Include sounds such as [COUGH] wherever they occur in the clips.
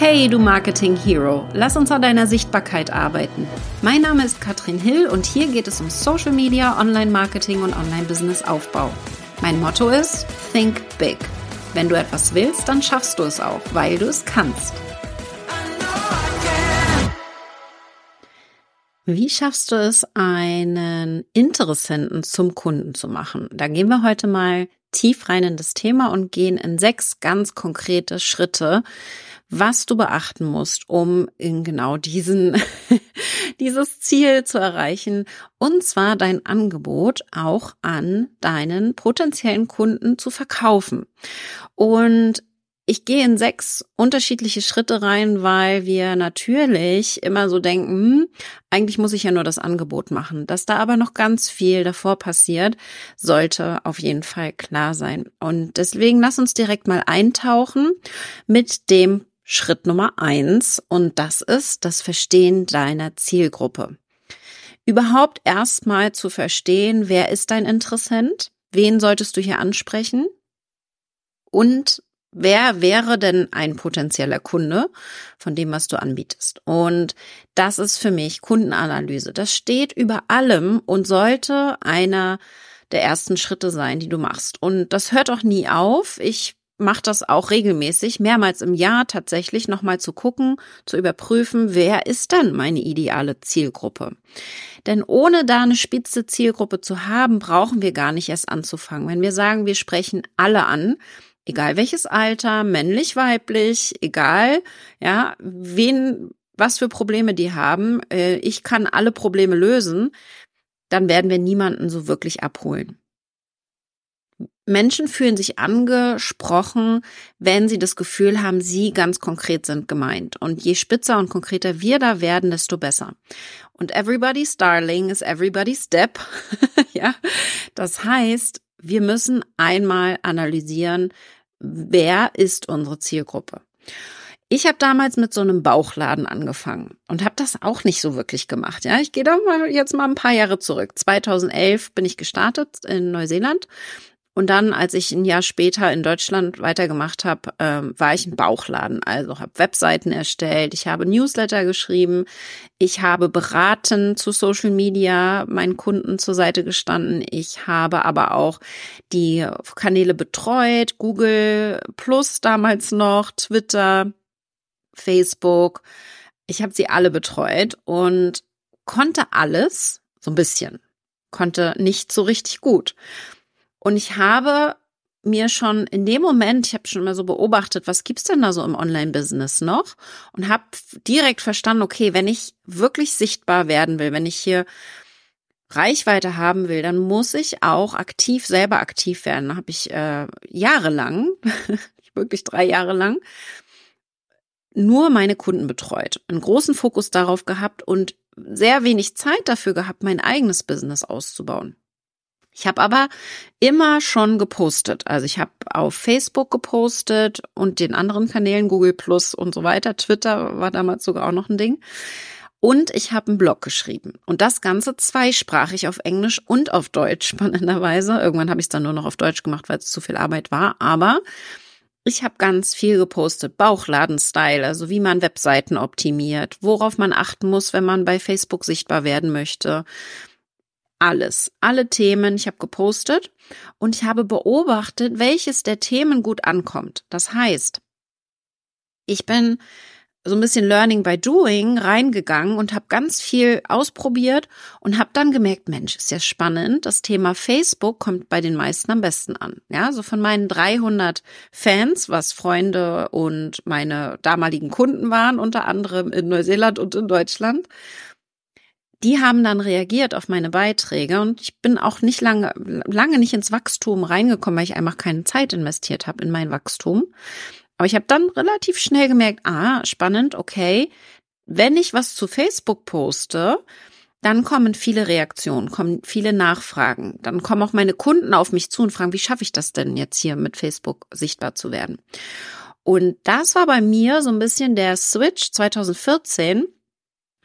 Hey, du Marketing Hero, lass uns an deiner Sichtbarkeit arbeiten. Mein Name ist Katrin Hill und hier geht es um Social Media, Online Marketing und Online Business Aufbau. Mein Motto ist Think Big. Wenn du etwas willst, dann schaffst du es auch, weil du es kannst. Wie schaffst du es, einen Interessenten zum Kunden zu machen? Da gehen wir heute mal tief rein in das Thema und gehen in sechs ganz konkrete Schritte, was du beachten musst, um in genau diesen, [LAUGHS] dieses Ziel zu erreichen. Und zwar dein Angebot auch an deinen potenziellen Kunden zu verkaufen. Und ich gehe in sechs unterschiedliche Schritte rein, weil wir natürlich immer so denken, hm, eigentlich muss ich ja nur das Angebot machen. Dass da aber noch ganz viel davor passiert, sollte auf jeden Fall klar sein. Und deswegen lass uns direkt mal eintauchen mit dem Schritt Nummer eins. Und das ist das Verstehen deiner Zielgruppe. Überhaupt erstmal zu verstehen, wer ist dein Interessent? Wen solltest du hier ansprechen? Und Wer wäre denn ein potenzieller Kunde von dem, was du anbietest? Und das ist für mich Kundenanalyse. Das steht über allem und sollte einer der ersten Schritte sein, die du machst. Und das hört auch nie auf. Ich mache das auch regelmäßig, mehrmals im Jahr tatsächlich nochmal zu gucken, zu überprüfen, wer ist denn meine ideale Zielgruppe? Denn ohne da eine spitze Zielgruppe zu haben, brauchen wir gar nicht erst anzufangen. Wenn wir sagen, wir sprechen alle an, egal welches Alter, männlich, weiblich, egal, ja, wen, was für Probleme die haben, äh, ich kann alle Probleme lösen, dann werden wir niemanden so wirklich abholen. Menschen fühlen sich angesprochen, wenn sie das Gefühl haben, sie ganz konkret sind gemeint. Und je spitzer und konkreter wir da werden, desto besser. Und everybody's darling is everybody's step. [LAUGHS] ja, das heißt, wir müssen einmal analysieren, wer ist unsere Zielgruppe. Ich habe damals mit so einem Bauchladen angefangen und habe das auch nicht so wirklich gemacht. Ja, ich gehe da mal jetzt mal ein paar Jahre zurück. 2011 bin ich gestartet in Neuseeland und dann, als ich ein Jahr später in Deutschland weitergemacht habe, ähm, war ich im Bauchladen. Also habe Webseiten erstellt, ich habe Newsletter geschrieben, ich habe beraten zu Social Media, meinen Kunden zur Seite gestanden. Ich habe aber auch die Kanäle betreut, Google Plus damals noch, Twitter, Facebook. Ich habe sie alle betreut und konnte alles so ein bisschen, konnte nicht so richtig gut. Und ich habe mir schon in dem Moment, ich habe schon mal so beobachtet, was gibt's denn da so im Online-Business noch? Und habe direkt verstanden, okay, wenn ich wirklich sichtbar werden will, wenn ich hier Reichweite haben will, dann muss ich auch aktiv, selber aktiv werden. Da habe ich äh, jahrelang, [LAUGHS] wirklich drei Jahre lang, nur meine Kunden betreut, einen großen Fokus darauf gehabt und sehr wenig Zeit dafür gehabt, mein eigenes Business auszubauen. Ich habe aber immer schon gepostet. Also ich habe auf Facebook gepostet und den anderen Kanälen, Google Plus und so weiter. Twitter war damals sogar auch noch ein Ding. Und ich habe einen Blog geschrieben. Und das Ganze zweisprachig auf Englisch und auf Deutsch, [LAUGHS] spannenderweise. Irgendwann habe ich es dann nur noch auf Deutsch gemacht, weil es zu viel Arbeit war. Aber ich habe ganz viel gepostet. Bauchladen-Style, also wie man Webseiten optimiert, worauf man achten muss, wenn man bei Facebook sichtbar werden möchte, alles, alle Themen. Ich habe gepostet und ich habe beobachtet, welches der Themen gut ankommt. Das heißt, ich bin so ein bisschen Learning by Doing reingegangen und habe ganz viel ausprobiert und habe dann gemerkt, Mensch, ist ja spannend. Das Thema Facebook kommt bei den meisten am besten an. Ja, so von meinen 300 Fans, was Freunde und meine damaligen Kunden waren, unter anderem in Neuseeland und in Deutschland, die haben dann reagiert auf meine Beiträge und ich bin auch nicht lange, lange nicht ins Wachstum reingekommen, weil ich einfach keine Zeit investiert habe in mein Wachstum. Aber ich habe dann relativ schnell gemerkt, ah, spannend, okay, wenn ich was zu Facebook poste, dann kommen viele Reaktionen, kommen viele Nachfragen. Dann kommen auch meine Kunden auf mich zu und fragen, wie schaffe ich das denn jetzt hier mit Facebook sichtbar zu werden? Und das war bei mir so ein bisschen der Switch 2014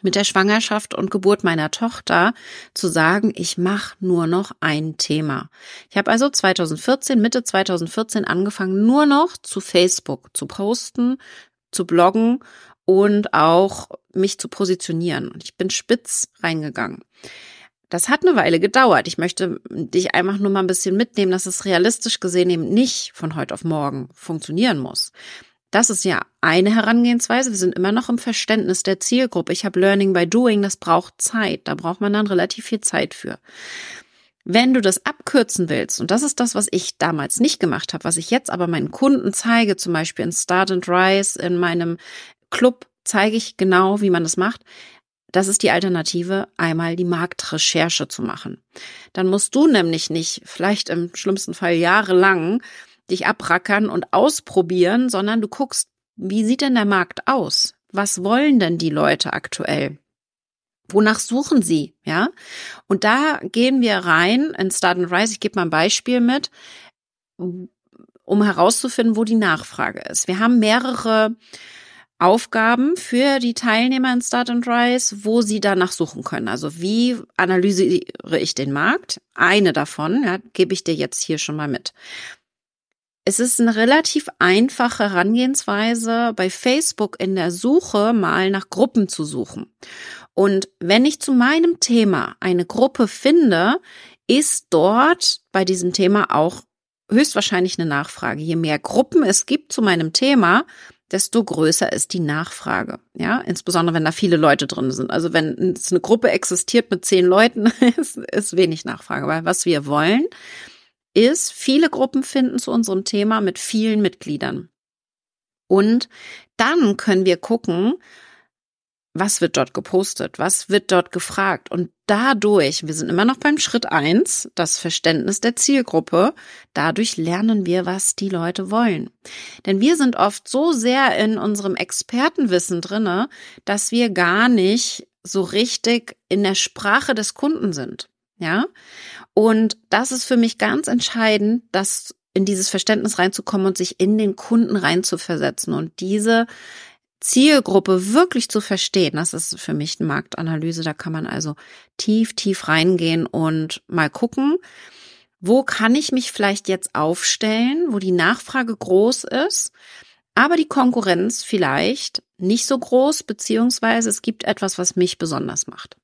mit der Schwangerschaft und Geburt meiner Tochter zu sagen, ich mache nur noch ein Thema. Ich habe also 2014, Mitte 2014 angefangen, nur noch zu Facebook zu posten, zu bloggen und auch mich zu positionieren. Und ich bin spitz reingegangen. Das hat eine Weile gedauert. Ich möchte dich einfach nur mal ein bisschen mitnehmen, dass es realistisch gesehen eben nicht von heute auf morgen funktionieren muss. Das ist ja eine Herangehensweise. Wir sind immer noch im Verständnis der Zielgruppe. Ich habe Learning by Doing, das braucht Zeit. Da braucht man dann relativ viel Zeit für. Wenn du das abkürzen willst, und das ist das, was ich damals nicht gemacht habe, was ich jetzt aber meinen Kunden zeige, zum Beispiel in Start and Rise, in meinem Club, zeige ich genau, wie man das macht. Das ist die Alternative, einmal die Marktrecherche zu machen. Dann musst du nämlich nicht, vielleicht im schlimmsten Fall jahrelang, dich abrackern und ausprobieren, sondern du guckst, wie sieht denn der Markt aus? Was wollen denn die Leute aktuell? Wonach suchen sie? Ja. Und da gehen wir rein in Start and Rise. Ich gebe mal ein Beispiel mit, um herauszufinden, wo die Nachfrage ist. Wir haben mehrere Aufgaben für die Teilnehmer in Start and Rise, wo sie danach suchen können. Also wie analysiere ich den Markt? Eine davon ja, gebe ich dir jetzt hier schon mal mit. Es ist eine relativ einfache Herangehensweise, bei Facebook in der Suche mal nach Gruppen zu suchen. Und wenn ich zu meinem Thema eine Gruppe finde, ist dort bei diesem Thema auch höchstwahrscheinlich eine Nachfrage. Je mehr Gruppen es gibt zu meinem Thema, desto größer ist die Nachfrage. Ja, insbesondere wenn da viele Leute drin sind. Also wenn es eine Gruppe existiert mit zehn Leuten, [LAUGHS] ist, ist wenig Nachfrage. Weil was wir wollen, ist viele Gruppen finden zu unserem Thema mit vielen Mitgliedern. Und dann können wir gucken, was wird dort gepostet, was wird dort gefragt. Und dadurch, wir sind immer noch beim Schritt eins, das Verständnis der Zielgruppe, dadurch lernen wir, was die Leute wollen. Denn wir sind oft so sehr in unserem Expertenwissen drinne, dass wir gar nicht so richtig in der Sprache des Kunden sind. Ja. Und das ist für mich ganz entscheidend, dass in dieses Verständnis reinzukommen und sich in den Kunden reinzuversetzen und diese Zielgruppe wirklich zu verstehen. Das ist für mich eine Marktanalyse. Da kann man also tief, tief reingehen und mal gucken, wo kann ich mich vielleicht jetzt aufstellen, wo die Nachfrage groß ist, aber die Konkurrenz vielleicht nicht so groß, beziehungsweise es gibt etwas, was mich besonders macht.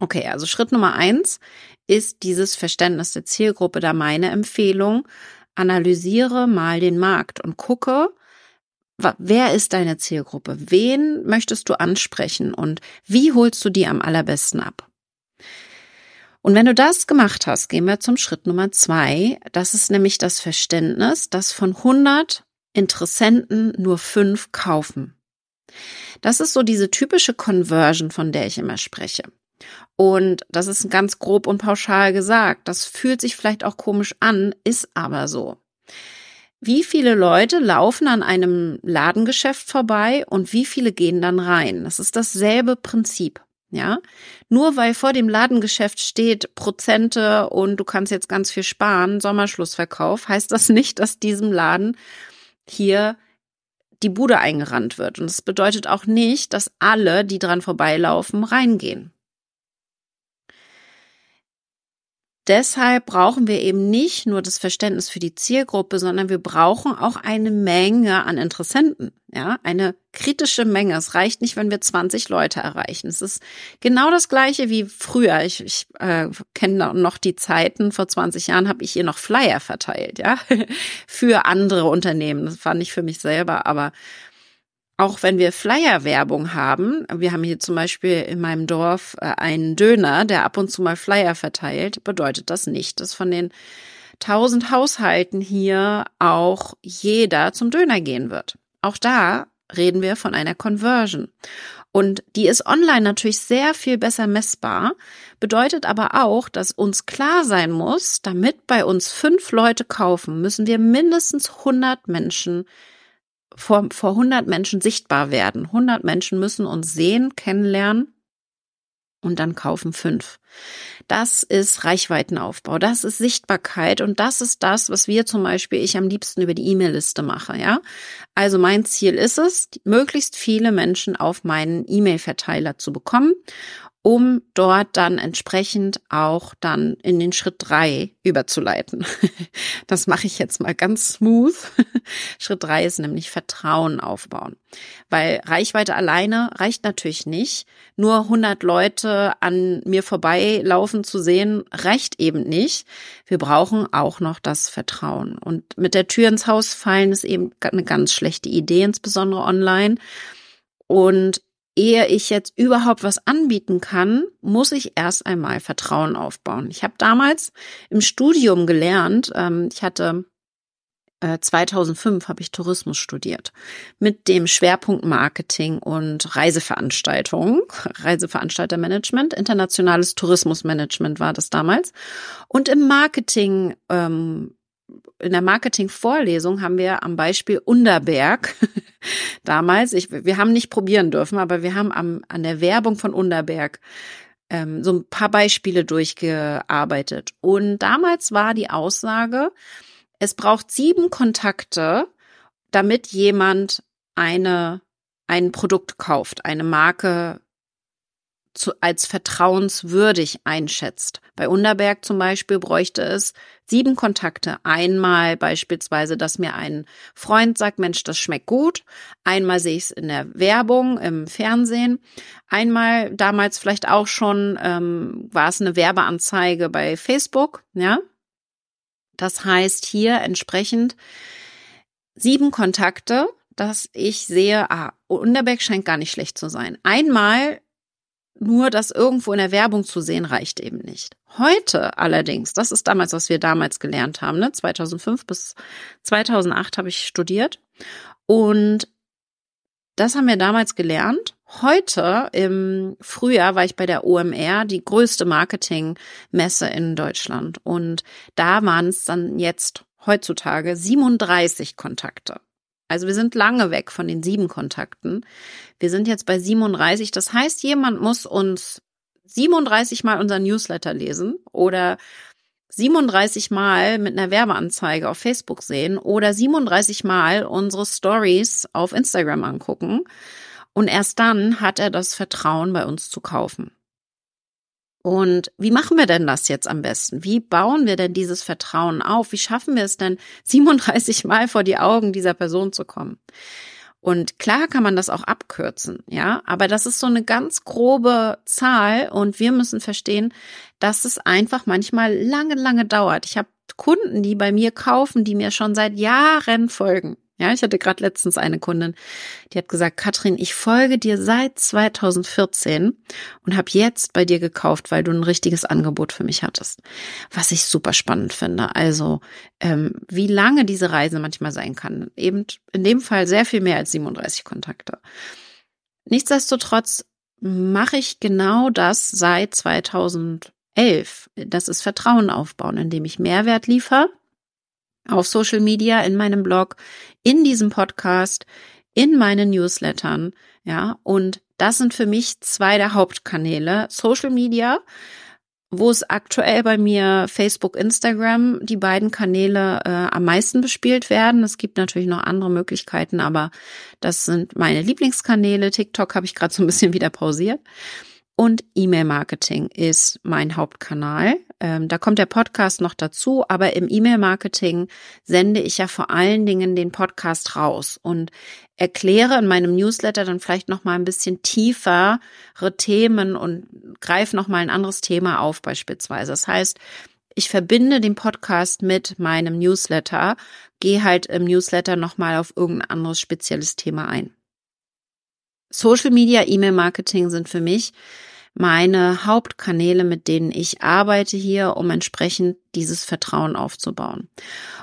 Okay, also Schritt Nummer eins ist dieses Verständnis der Zielgruppe. Da meine Empfehlung, analysiere mal den Markt und gucke, wer ist deine Zielgruppe? Wen möchtest du ansprechen und wie holst du die am allerbesten ab? Und wenn du das gemacht hast, gehen wir zum Schritt Nummer zwei. Das ist nämlich das Verständnis, dass von 100 Interessenten nur fünf kaufen. Das ist so diese typische Conversion, von der ich immer spreche. Und das ist ganz grob und pauschal gesagt. Das fühlt sich vielleicht auch komisch an, ist aber so. Wie viele Leute laufen an einem Ladengeschäft vorbei und wie viele gehen dann rein? Das ist dasselbe Prinzip. Ja, nur weil vor dem Ladengeschäft steht Prozente und du kannst jetzt ganz viel sparen, Sommerschlussverkauf, heißt das nicht, dass diesem Laden hier die Bude eingerannt wird. Und es bedeutet auch nicht, dass alle, die dran vorbeilaufen, reingehen. Deshalb brauchen wir eben nicht nur das Verständnis für die Zielgruppe, sondern wir brauchen auch eine Menge an Interessenten. Ja, eine kritische Menge. Es reicht nicht, wenn wir 20 Leute erreichen. Es ist genau das Gleiche wie früher. Ich, ich äh, kenne noch die Zeiten. Vor 20 Jahren habe ich hier noch Flyer verteilt, ja, [LAUGHS] für andere Unternehmen. Das fand ich für mich selber, aber auch wenn wir Flyer-Werbung haben, wir haben hier zum Beispiel in meinem Dorf äh, einen Döner, der ab und zu mal Flyer verteilt, bedeutet das nicht, dass von den tausend Haushalten hier auch jeder zum Döner gehen wird. Auch da reden wir von einer Conversion. Und die ist online natürlich sehr viel besser messbar, bedeutet aber auch, dass uns klar sein muss, damit bei uns fünf Leute kaufen, müssen wir mindestens 100 Menschen vor, vor 100 Menschen sichtbar werden. 100 Menschen müssen uns sehen, kennenlernen und dann kaufen fünf. Das ist Reichweitenaufbau, das ist Sichtbarkeit und das ist das, was wir zum Beispiel ich am liebsten über die E-Mail-Liste mache, ja. Also mein Ziel ist es, möglichst viele Menschen auf meinen E-Mail-Verteiler zu bekommen um dort dann entsprechend auch dann in den Schritt drei überzuleiten. [LAUGHS] Das mache ich jetzt mal ganz smooth. [LAUGHS] Schritt drei ist nämlich Vertrauen aufbauen, weil Reichweite alleine reicht natürlich nicht. Nur 100 Leute an mir vorbeilaufen zu sehen, reicht eben nicht. Wir brauchen auch noch das Vertrauen. Und mit der Tür ins Haus fallen ist eben eine ganz schlechte Idee, insbesondere online. Und ehe ich jetzt überhaupt was anbieten kann, muss ich erst einmal Vertrauen aufbauen. Ich habe damals im Studium gelernt, ähm, ich hatte 2005 äh, habe ich Tourismus studiert mit dem Schwerpunkt Marketing und Reiseveranstaltungen, [LAUGHS] Reiseveranstaltermanagement, internationales Tourismusmanagement war das damals. Und im Marketing ähm, in der Marketing-Vorlesung haben wir am Beispiel Underberg [LAUGHS] damals, ich, wir haben nicht probieren dürfen, aber wir haben am, an der Werbung von Underberg ähm, so ein paar Beispiele durchgearbeitet. Und damals war die Aussage, es braucht sieben Kontakte, damit jemand eine, ein Produkt kauft, eine Marke zu, als vertrauenswürdig einschätzt. Bei Underberg zum Beispiel bräuchte es sieben Kontakte. Einmal beispielsweise, dass mir ein Freund sagt, Mensch, das schmeckt gut. Einmal sehe ich es in der Werbung, im Fernsehen. Einmal damals vielleicht auch schon ähm, war es eine Werbeanzeige bei Facebook, ja. Das heißt hier entsprechend sieben Kontakte, dass ich sehe, ah, Underberg scheint gar nicht schlecht zu sein. Einmal nur das irgendwo in der Werbung zu sehen, reicht eben nicht. Heute allerdings, das ist damals, was wir damals gelernt haben, ne? 2005 bis 2008 habe ich studiert und das haben wir damals gelernt. Heute im Frühjahr war ich bei der OMR, die größte Marketingmesse in Deutschland. Und da waren es dann jetzt heutzutage 37 Kontakte. Also wir sind lange weg von den sieben Kontakten. Wir sind jetzt bei 37. Das heißt, jemand muss uns 37 Mal unser Newsletter lesen oder 37 Mal mit einer Werbeanzeige auf Facebook sehen oder 37 Mal unsere Stories auf Instagram angucken. Und erst dann hat er das Vertrauen, bei uns zu kaufen. Und wie machen wir denn das jetzt am besten? Wie bauen wir denn dieses Vertrauen auf? Wie schaffen wir es denn, [LAUGHS] 37 Mal vor die Augen dieser Person zu kommen? Und klar kann man das auch abkürzen, ja, aber das ist so eine ganz grobe Zahl und wir müssen verstehen, dass es einfach manchmal lange, lange dauert. Ich habe Kunden, die bei mir kaufen, die mir schon seit Jahren folgen. Ja, ich hatte gerade letztens eine Kundin, die hat gesagt, Katrin, ich folge dir seit 2014 und habe jetzt bei dir gekauft, weil du ein richtiges Angebot für mich hattest. Was ich super spannend finde. Also, ähm, wie lange diese Reise manchmal sein kann. Eben in dem Fall sehr viel mehr als 37 Kontakte. Nichtsdestotrotz mache ich genau das seit 2011. Das ist Vertrauen aufbauen, indem ich Mehrwert liefere auf Social Media, in meinem Blog, in diesem Podcast, in meinen Newslettern, ja, und das sind für mich zwei der Hauptkanäle. Social Media, wo es aktuell bei mir Facebook, Instagram, die beiden Kanäle äh, am meisten bespielt werden. Es gibt natürlich noch andere Möglichkeiten, aber das sind meine Lieblingskanäle. TikTok habe ich gerade so ein bisschen [LAUGHS] wieder pausiert. Und E-Mail-Marketing ist mein Hauptkanal. Ähm, da kommt der Podcast noch dazu, aber im E-Mail-Marketing sende ich ja vor allen Dingen den Podcast raus und erkläre in meinem Newsletter dann vielleicht noch mal ein bisschen tiefere Themen und greife noch mal ein anderes Thema auf beispielsweise. Das heißt, ich verbinde den Podcast mit meinem Newsletter, gehe halt im Newsletter noch mal auf irgendein anderes spezielles Thema ein. Social Media, E-Mail Marketing sind für mich meine Hauptkanäle, mit denen ich arbeite hier, um entsprechend dieses Vertrauen aufzubauen.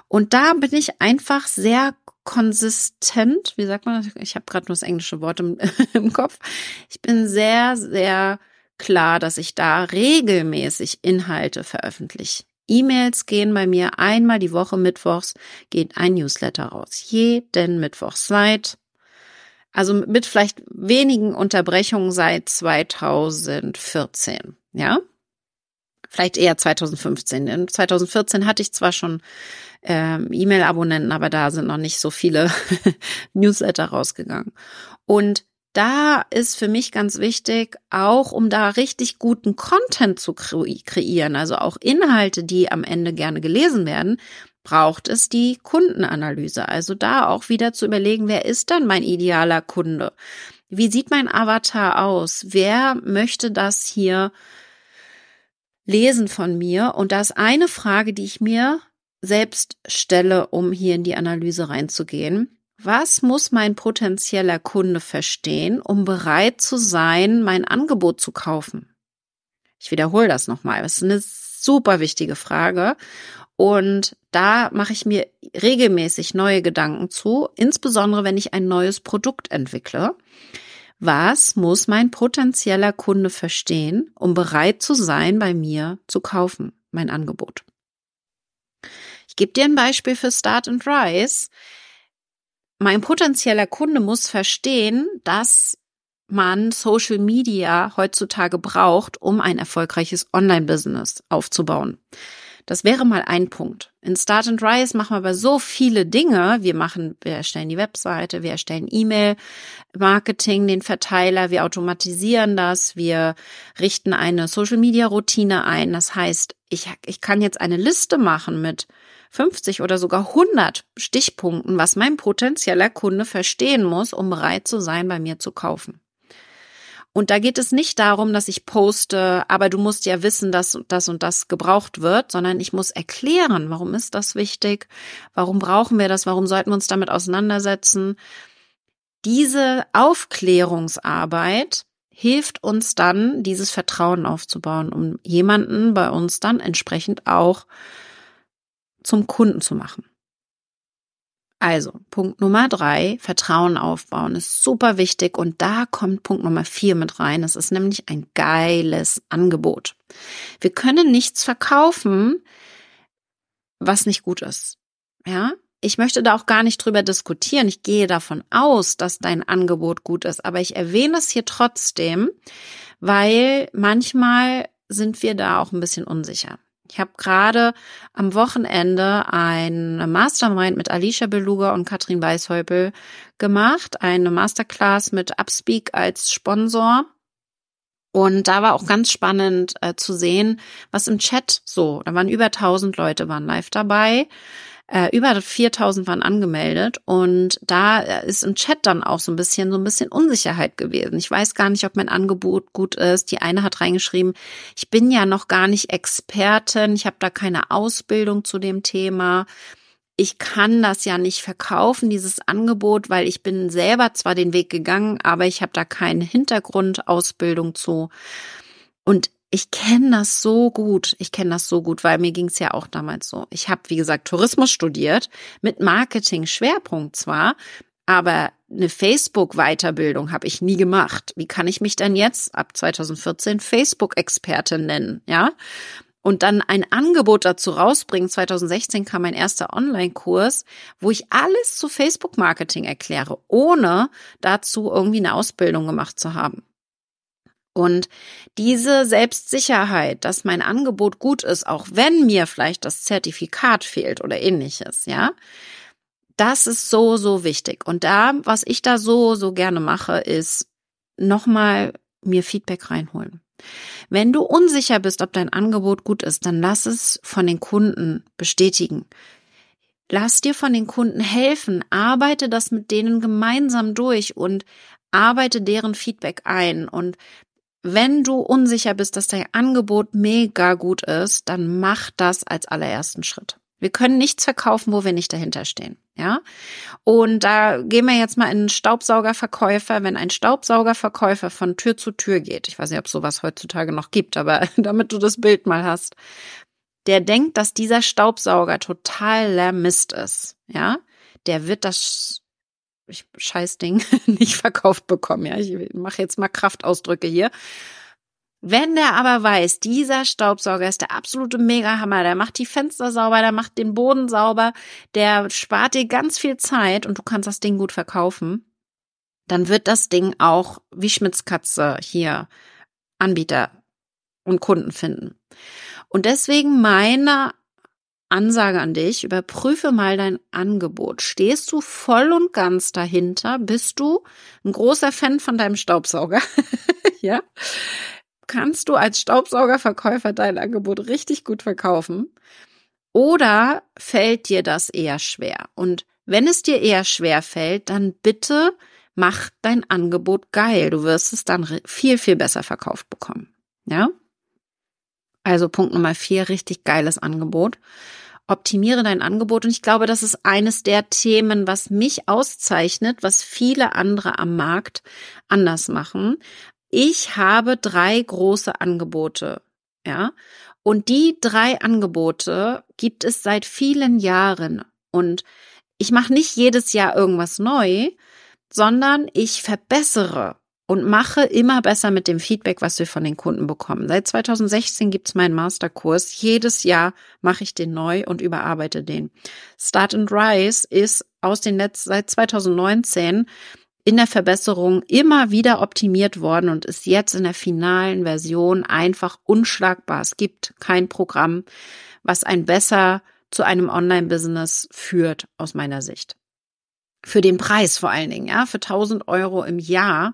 Und da bin ich einfach sehr konsistent, wie sagt man, ich habe gerade nur das englische Wort im, [LAUGHS] im Kopf. Ich bin sehr, sehr klar, dass ich da regelmäßig Inhalte veröffentliche. E-Mails gehen bei mir einmal die Woche mittwochs, geht ein Newsletter raus. Jeden Mittwoch seit also mit vielleicht wenigen Unterbrechungen seit 2014, ja? Vielleicht eher 2015. In 2014 hatte ich zwar schon ähm, E-Mail-Abonnenten, aber da sind noch nicht so viele [LAUGHS] Newsletter rausgegangen. Und da ist für mich ganz wichtig, auch um da richtig guten Content zu kreieren, also auch Inhalte, die am Ende gerne gelesen werden, braucht es die Kundenanalyse. Also da auch wieder zu überlegen, wer ist dann mein idealer Kunde? Wie sieht mein Avatar aus? Wer möchte das hier lesen von mir? Und da ist eine Frage, die ich mir selbst stelle, um hier in die Analyse reinzugehen. Was muss mein potenzieller Kunde verstehen, um bereit zu sein, mein Angebot zu kaufen? Ich wiederhole das nochmal. Das ist eine super wichtige Frage. Und da mache ich mir regelmäßig neue Gedanken zu, insbesondere wenn ich ein neues Produkt entwickle. Was muss mein potenzieller Kunde verstehen, um bereit zu sein, bei mir zu kaufen, mein Angebot? Ich gebe dir ein Beispiel für Start and Rise mein potenzieller Kunde muss verstehen, dass man Social Media heutzutage braucht, um ein erfolgreiches Online-Business aufzubauen. Das wäre mal ein Punkt. In Start and Rise machen wir aber so viele Dinge. Wir machen, wir erstellen die Webseite, wir erstellen E-Mail-Marketing, den Verteiler, wir automatisieren das, wir richten eine Social Media Routine ein. Das heißt, ich, ich kann jetzt eine Liste machen mit 50 oder sogar 100 Stichpunkten, was mein potenzieller Kunde verstehen muss, um bereit zu sein, bei mir zu kaufen. Und da geht es nicht darum, dass ich poste, aber du musst ja wissen, dass das und das gebraucht wird, sondern ich muss erklären, warum ist das wichtig, warum brauchen wir das, warum sollten wir uns damit auseinandersetzen. Diese Aufklärungsarbeit hilft uns dann, dieses Vertrauen aufzubauen, um jemanden bei uns dann entsprechend auch zum Kunden zu machen. Also, Punkt Nummer drei, Vertrauen aufbauen ist super wichtig und da kommt Punkt Nummer vier mit rein. Es ist nämlich ein geiles Angebot. Wir können nichts verkaufen, was nicht gut ist. Ja, ich möchte da auch gar nicht drüber diskutieren. Ich gehe davon aus, dass dein Angebot gut ist, aber ich erwähne es hier trotzdem, weil manchmal sind wir da auch ein bisschen unsicher. Ich habe gerade am Wochenende ein Mastermind mit Alicia Beluga und Katrin Weishäupel gemacht, eine Masterclass mit Upspeak als Sponsor. Und da war auch ganz spannend äh, zu sehen, was im Chat so, da waren über 1000 Leute waren live dabei. Äh, über 4000 waren angemeldet und da ist im Chat dann auch so ein bisschen so ein bisschen Unsicherheit gewesen. Ich weiß gar nicht, ob mein Angebot gut ist. Die eine hat reingeschrieben, ich bin ja noch gar nicht Expertin, ich habe da keine Ausbildung zu dem Thema. Ich kann das ja nicht verkaufen, dieses Angebot, weil ich bin selber zwar den Weg gegangen, aber ich habe da keine Hintergrundausbildung zu. Und ich kenne das so gut. Ich kenne das so gut, weil mir ging es ja auch damals so. Ich habe, wie gesagt, Tourismus studiert, mit Marketing-Schwerpunkt zwar, aber eine Facebook-Weiterbildung habe ich nie gemacht. Wie kann ich mich dann jetzt ab 2014 Facebook-Expertin nennen? Ja. Und dann ein Angebot dazu rausbringen. 2016 kam mein erster Online-Kurs, wo ich alles zu Facebook-Marketing erkläre, ohne dazu irgendwie eine Ausbildung gemacht zu haben. Und diese Selbstsicherheit, dass mein Angebot gut ist, auch wenn mir vielleicht das Zertifikat fehlt oder ähnliches, ja, das ist so, so wichtig. Und da, was ich da so, so gerne mache, ist nochmal mir Feedback reinholen. Wenn du unsicher bist, ob dein Angebot gut ist, dann lass es von den Kunden bestätigen. Lass dir von den Kunden helfen, arbeite das mit denen gemeinsam durch und arbeite deren Feedback ein und wenn du unsicher bist, dass dein Angebot mega gut ist, dann mach das als allerersten Schritt. Wir können nichts verkaufen, wo wir nicht dahinter stehen. Ja. Und da gehen wir jetzt mal in einen Staubsaugerverkäufer. Wenn ein Staubsaugerverkäufer von Tür zu Tür geht, ich weiß nicht, ob sowas heutzutage noch gibt, aber [LAUGHS] damit du das Bild mal hast, der denkt, dass dieser Staubsauger total Mist ist. Ja. Der wird das ich Scheißding [LAUGHS] nicht verkauft bekommen. Ja, ich mache jetzt mal Kraftausdrücke hier. Wenn der aber weiß, dieser Staubsauger ist der absolute Megahammer, der macht die Fenster sauber, der macht den Boden sauber, der spart dir ganz viel Zeit und du kannst das Ding gut verkaufen, dann wird das Ding auch wie Schmitzkatze hier Anbieter und Kunden finden. Und deswegen meine Ansage an dich, überprüfe mal dein Angebot. Stehst du voll und ganz dahinter? Bist du ein großer Fan von deinem Staubsauger? [LAUGHS] ja? Kannst du als Staubsaugerverkäufer dein Angebot richtig gut verkaufen? Oder fällt dir das eher schwer? Und wenn es dir eher schwer fällt, dann bitte mach dein Angebot geil. Du wirst es dann viel, viel besser verkauft bekommen. Ja? Also Punkt Nummer vier, richtig geiles Angebot. Optimiere dein Angebot. Und ich glaube, das ist eines der Themen, was mich auszeichnet, was viele andere am Markt anders machen. Ich habe drei große Angebote. Ja. Und die drei Angebote gibt es seit vielen Jahren. Und ich mache nicht jedes Jahr irgendwas neu, sondern ich verbessere und mache immer besser mit dem Feedback, was wir von den Kunden bekommen. Seit 2016 gibt's meinen Masterkurs. Jedes Jahr mache ich den neu und überarbeite den. Start and Rise ist aus den letzten, seit 2019 in der Verbesserung immer wieder optimiert worden und ist jetzt in der finalen Version einfach unschlagbar. Es gibt kein Programm, was ein besser zu einem Online-Business führt, aus meiner Sicht. Für den Preis vor allen Dingen, ja, für 1000 Euro im Jahr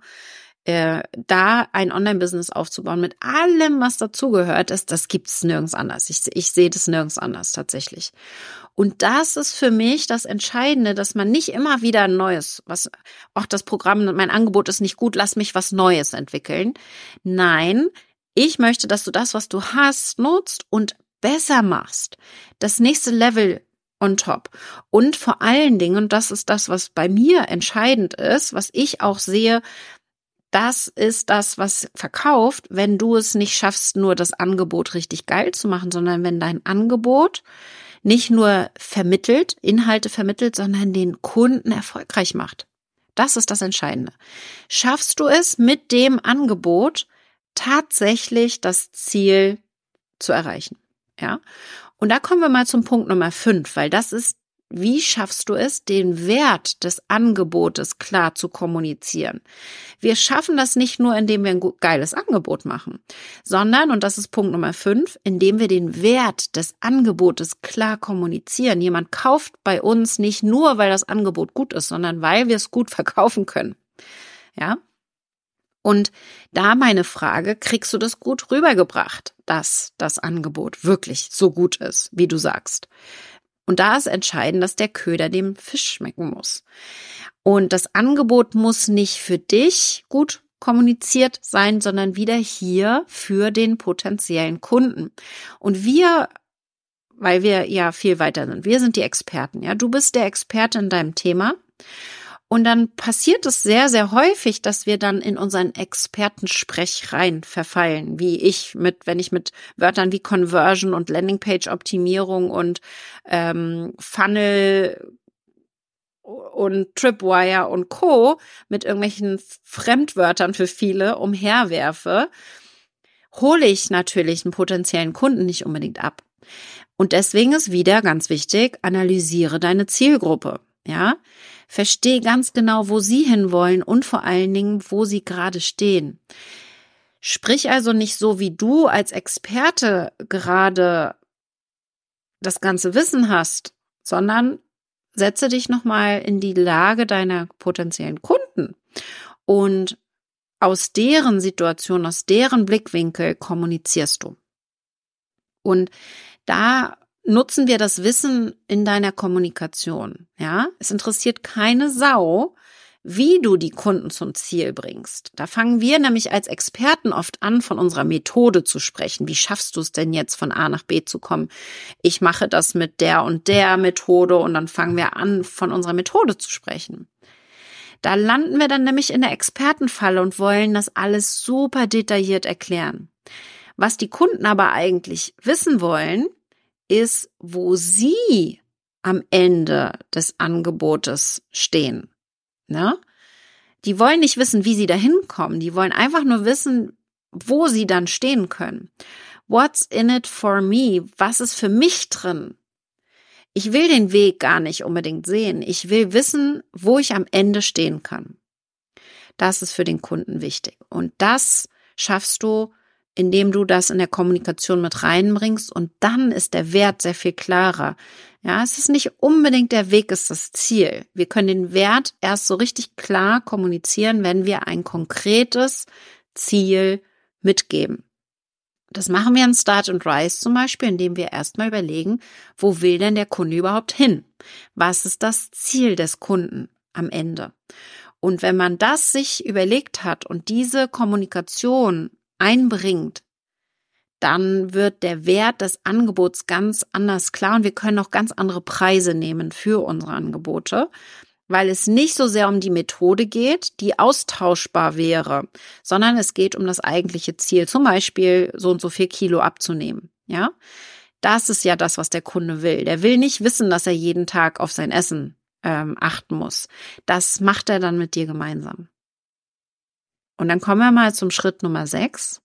äh, da ein Online-Business aufzubauen mit allem, was dazugehört, ist, das gibt's nirgends anders. Ich, ich sehe das nirgends anders tatsächlich. Und das ist für mich das Entscheidende, dass man nicht immer wieder ein neues, was, auch das Programm, mein Angebot ist nicht gut, lass mich was Neues entwickeln. Nein, ich möchte, dass du das, was du hast, nutzt und besser machst. Das nächste Level on top. Und vor allen Dingen, und das ist das, was bei mir entscheidend ist, was ich auch sehe, das ist das, was verkauft, wenn du es nicht schaffst, nur das Angebot richtig geil zu machen, sondern wenn dein Angebot nicht nur vermittelt, Inhalte vermittelt, sondern den Kunden erfolgreich macht. Das ist das Entscheidende. Schaffst du es mit dem Angebot tatsächlich das Ziel zu erreichen? Ja. Und da kommen wir mal zum Punkt Nummer fünf, weil das ist wie schaffst du es, den Wert des Angebotes klar zu kommunizieren? Wir schaffen das nicht nur, indem wir ein geiles Angebot machen, sondern, und das ist Punkt Nummer fünf, indem wir den Wert des Angebotes klar kommunizieren. Jemand kauft bei uns nicht nur, weil das Angebot gut ist, sondern weil wir es gut [LAUGHS] verkaufen können. Ja? Und da meine Frage, kriegst du das gut rübergebracht, dass das Angebot wirklich so gut ist, wie du sagst? Und da ist entscheidend, dass der Köder dem Fisch schmecken muss. Und das Angebot muss nicht für dich gut kommuniziert sein, sondern wieder hier für den potenziellen Kunden. Und wir, weil wir ja viel weiter sind, wir sind die Experten, ja. Du bist der Experte in deinem Thema. Und dann passiert es sehr, sehr häufig, dass wir dann in unseren Expertensprech rein verfallen, wie ich mit, wenn ich mit Wörtern wie Conversion und Landingpage-Optimierung und ähm, Funnel und Tripwire und Co. mit irgendwelchen Fremdwörtern für viele umherwerfe, hole ich natürlich einen potenziellen Kunden nicht unbedingt ab. Und deswegen ist wieder ganz wichtig, analysiere deine Zielgruppe. Ja, Verstehe ganz genau, wo sie hinwollen und vor allen Dingen, wo sie gerade stehen. Sprich also nicht so, wie du als Experte gerade das ganze Wissen hast, sondern setze dich nochmal in die Lage deiner potenziellen Kunden und aus deren Situation, aus deren Blickwinkel kommunizierst du. Und da nutzen wir das Wissen in deiner Kommunikation. Ja, es interessiert keine Sau, wie du die Kunden zum Ziel bringst. Da fangen wir nämlich als Experten oft an, von unserer Methode zu sprechen. Wie schaffst du es denn jetzt von A nach B zu kommen? Ich mache das mit der und der Methode und dann fangen wir an, von unserer Methode zu sprechen. Da landen wir dann nämlich in der Expertenfalle und wollen das alles super detailliert erklären. Was die Kunden aber eigentlich wissen wollen, ist, wo Sie am Ende des Angebotes stehen. Ne? Die wollen nicht wissen, wie sie da hinkommen. Die wollen einfach nur wissen, wo sie dann stehen können. What's in it for me? Was ist für mich drin? Ich will den Weg gar nicht unbedingt sehen. Ich will wissen, wo ich am Ende stehen kann. Das ist für den Kunden wichtig. Und das schaffst du indem du das in der Kommunikation mit reinbringst und dann ist der Wert sehr viel klarer. Ja, es ist nicht unbedingt der Weg ist das Ziel. Wir können den Wert erst so richtig klar kommunizieren, wenn wir ein konkretes Ziel mitgeben. Das machen wir in Start and Rise zum Beispiel, indem wir erstmal überlegen, wo will denn der Kunde überhaupt hin? Was ist das Ziel des Kunden am Ende? Und wenn man das sich überlegt hat und diese Kommunikation einbringt, dann wird der Wert des Angebots ganz anders klar und wir können auch ganz andere Preise nehmen für unsere Angebote, weil es nicht so sehr um die Methode geht, die austauschbar wäre, sondern es geht um das eigentliche Ziel, zum Beispiel so und so viel Kilo abzunehmen. Ja, das ist ja das, was der Kunde will. Der will nicht wissen, dass er jeden Tag auf sein Essen ähm, achten muss. Das macht er dann mit dir gemeinsam. Und dann kommen wir mal zum Schritt Nummer 6.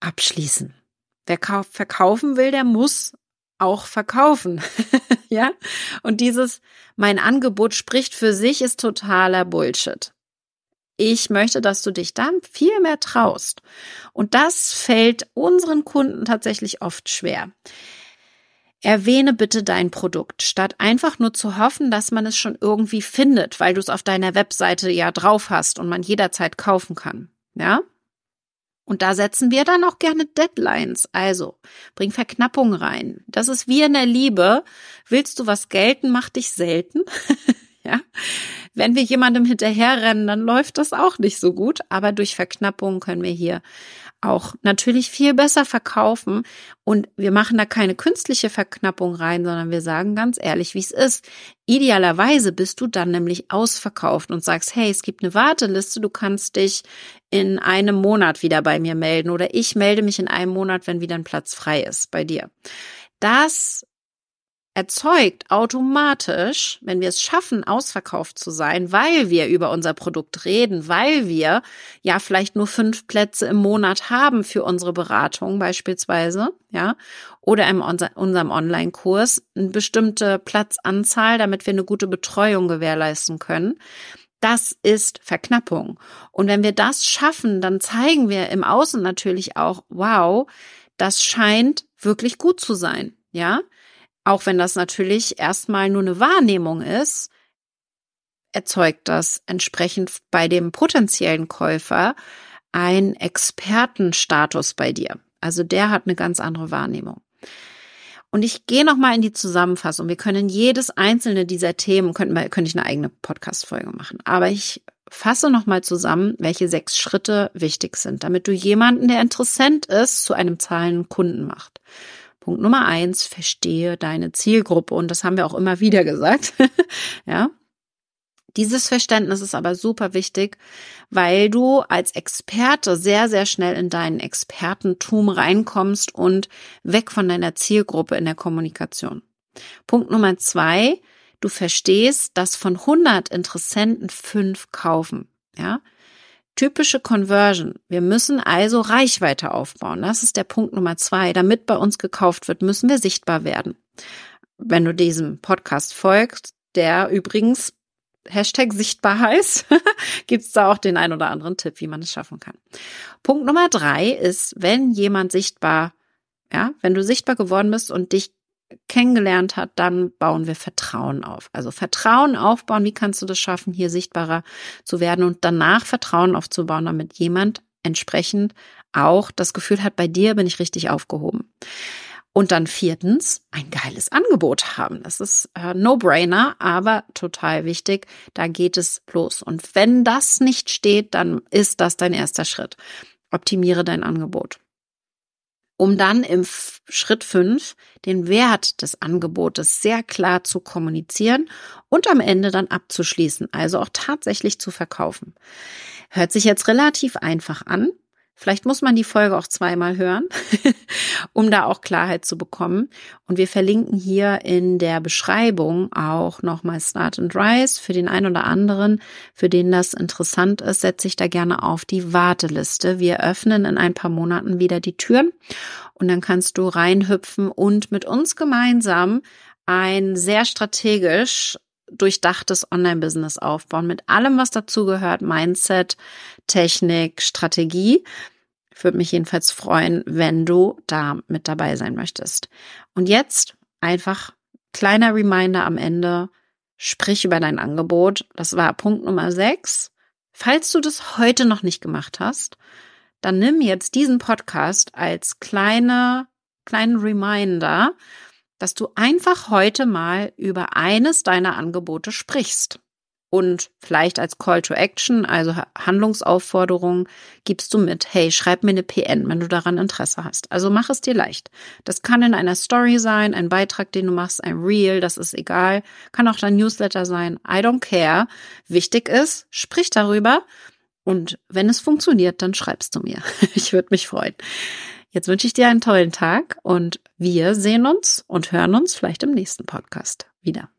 Abschließen. Wer verkaufen will, der muss auch verkaufen. [LAUGHS] ja? Und dieses, mein Angebot spricht für sich, ist totaler Bullshit. Ich möchte, dass du dich dann viel mehr traust. Und das fällt unseren Kunden tatsächlich oft schwer. Erwähne bitte dein Produkt, statt einfach nur zu hoffen, dass man es schon irgendwie findet, weil du es auf deiner Webseite ja drauf hast und man jederzeit kaufen kann. Ja? Und da setzen wir dann auch gerne Deadlines. Also, bring Verknappung rein. Das ist wie in der Liebe. Willst du was gelten, mach dich selten. [LAUGHS] ja. Wenn wir jemandem hinterherrennen, dann läuft das auch nicht so gut. Aber durch Verknappung können wir hier auch natürlich viel besser verkaufen. Und wir machen da keine künstliche Verknappung rein, sondern wir sagen ganz ehrlich, wie es ist. Idealerweise bist du dann nämlich ausverkauft und sagst, hey, es gibt eine Warteliste, du kannst dich in einem Monat wieder bei mir melden oder ich melde mich in einem Monat, wenn wieder ein Platz frei ist bei dir. Das erzeugt automatisch, wenn wir es schaffen, ausverkauft zu sein, weil wir über unser Produkt reden, weil wir ja vielleicht nur fünf Plätze im Monat haben für unsere Beratung beispielsweise, ja, oder in unserem Online-Kurs eine bestimmte Platzanzahl, damit wir eine gute Betreuung gewährleisten können. Das ist Verknappung. Und wenn wir das schaffen, dann zeigen wir im Außen natürlich auch, wow, das scheint wirklich gut zu sein. Ja, auch wenn das natürlich erstmal nur eine Wahrnehmung ist, erzeugt das entsprechend bei dem potenziellen Käufer ein Expertenstatus bei dir. Also der hat eine ganz andere Wahrnehmung. Und ich gehe noch mal in die Zusammenfassung. Wir können jedes einzelne dieser Themen könnten wir, könnte ich eine eigene Podcast-Folge machen. Aber ich fasse noch mal zusammen, welche sechs Schritte wichtig sind, damit du jemanden, der interessant ist, zu einem zahlenden Kunden macht. Punkt Nummer eins, verstehe deine Zielgruppe. Und das haben wir auch immer wieder gesagt. [LAUGHS] ja. Dieses Verständnis ist aber super wichtig, weil du als Experte sehr, sehr schnell in deinen Expertentum reinkommst und weg von deiner Zielgruppe in der Kommunikation. Punkt Nummer zwei, du verstehst, dass von 100 Interessenten fünf kaufen. Ja, Typische Conversion. Wir müssen also Reichweite aufbauen. Das ist der Punkt Nummer zwei. Damit bei uns gekauft wird, müssen wir sichtbar werden. Wenn du diesem Podcast folgst, der übrigens Hashtag sichtbar heißt, [LAUGHS] gibt's da auch den ein oder anderen Tipp, wie man es schaffen kann. Punkt Nummer drei ist, wenn jemand sichtbar, ja, wenn du sichtbar geworden bist und dich kennengelernt hat, dann bauen wir Vertrauen auf. Also Vertrauen aufbauen, wie kannst du das schaffen, hier sichtbarer zu werden und danach Vertrauen aufzubauen, damit jemand entsprechend auch das Gefühl hat, bei dir bin ich richtig aufgehoben. Und dann viertens, ein geiles Angebot haben. Das ist äh, No-Brainer, aber total wichtig. Da geht es los. Und wenn das nicht steht, dann ist das dein erster Schritt. Optimiere dein Angebot um dann im Schritt fünf den Wert des Angebotes sehr klar zu kommunizieren und am Ende dann abzuschließen, also auch tatsächlich zu verkaufen. Hört sich jetzt relativ einfach an, Vielleicht muss man die Folge auch zweimal hören, [LAUGHS] um da auch Klarheit zu bekommen. Und wir verlinken hier in der Beschreibung auch nochmal Start and Rise. Für den einen oder anderen, für den das interessant ist, setze ich da gerne auf die Warteliste. Wir öffnen in ein paar Monaten wieder die Türen und dann kannst du reinhüpfen und mit uns gemeinsam ein sehr strategisch durchdachtes Online-Business aufbauen mit allem, was dazugehört, Mindset, Technik, Strategie. Ich würde mich jedenfalls freuen, wenn du da mit dabei sein möchtest. Und jetzt einfach kleiner Reminder am Ende. Sprich über dein Angebot. Das war Punkt Nummer 6. Falls du das heute noch nicht gemacht hast, dann nimm jetzt diesen Podcast als kleine, kleinen Reminder, dass du einfach heute mal über eines deiner Angebote sprichst. Und vielleicht als Call to Action, also Handlungsaufforderung, gibst du mit, hey, schreib mir eine PN, wenn du daran Interesse hast. Also mach es dir leicht. Das kann in einer Story sein, ein Beitrag, den du machst, ein Reel, das ist egal. Kann auch dein Newsletter sein. I don't care. Wichtig ist, sprich darüber. Und wenn es funktioniert, dann schreibst du mir. [LAUGHS] Ich würde mich freuen. Jetzt wünsche ich dir einen tollen Tag und wir sehen uns und hören uns vielleicht im nächsten Podcast wieder.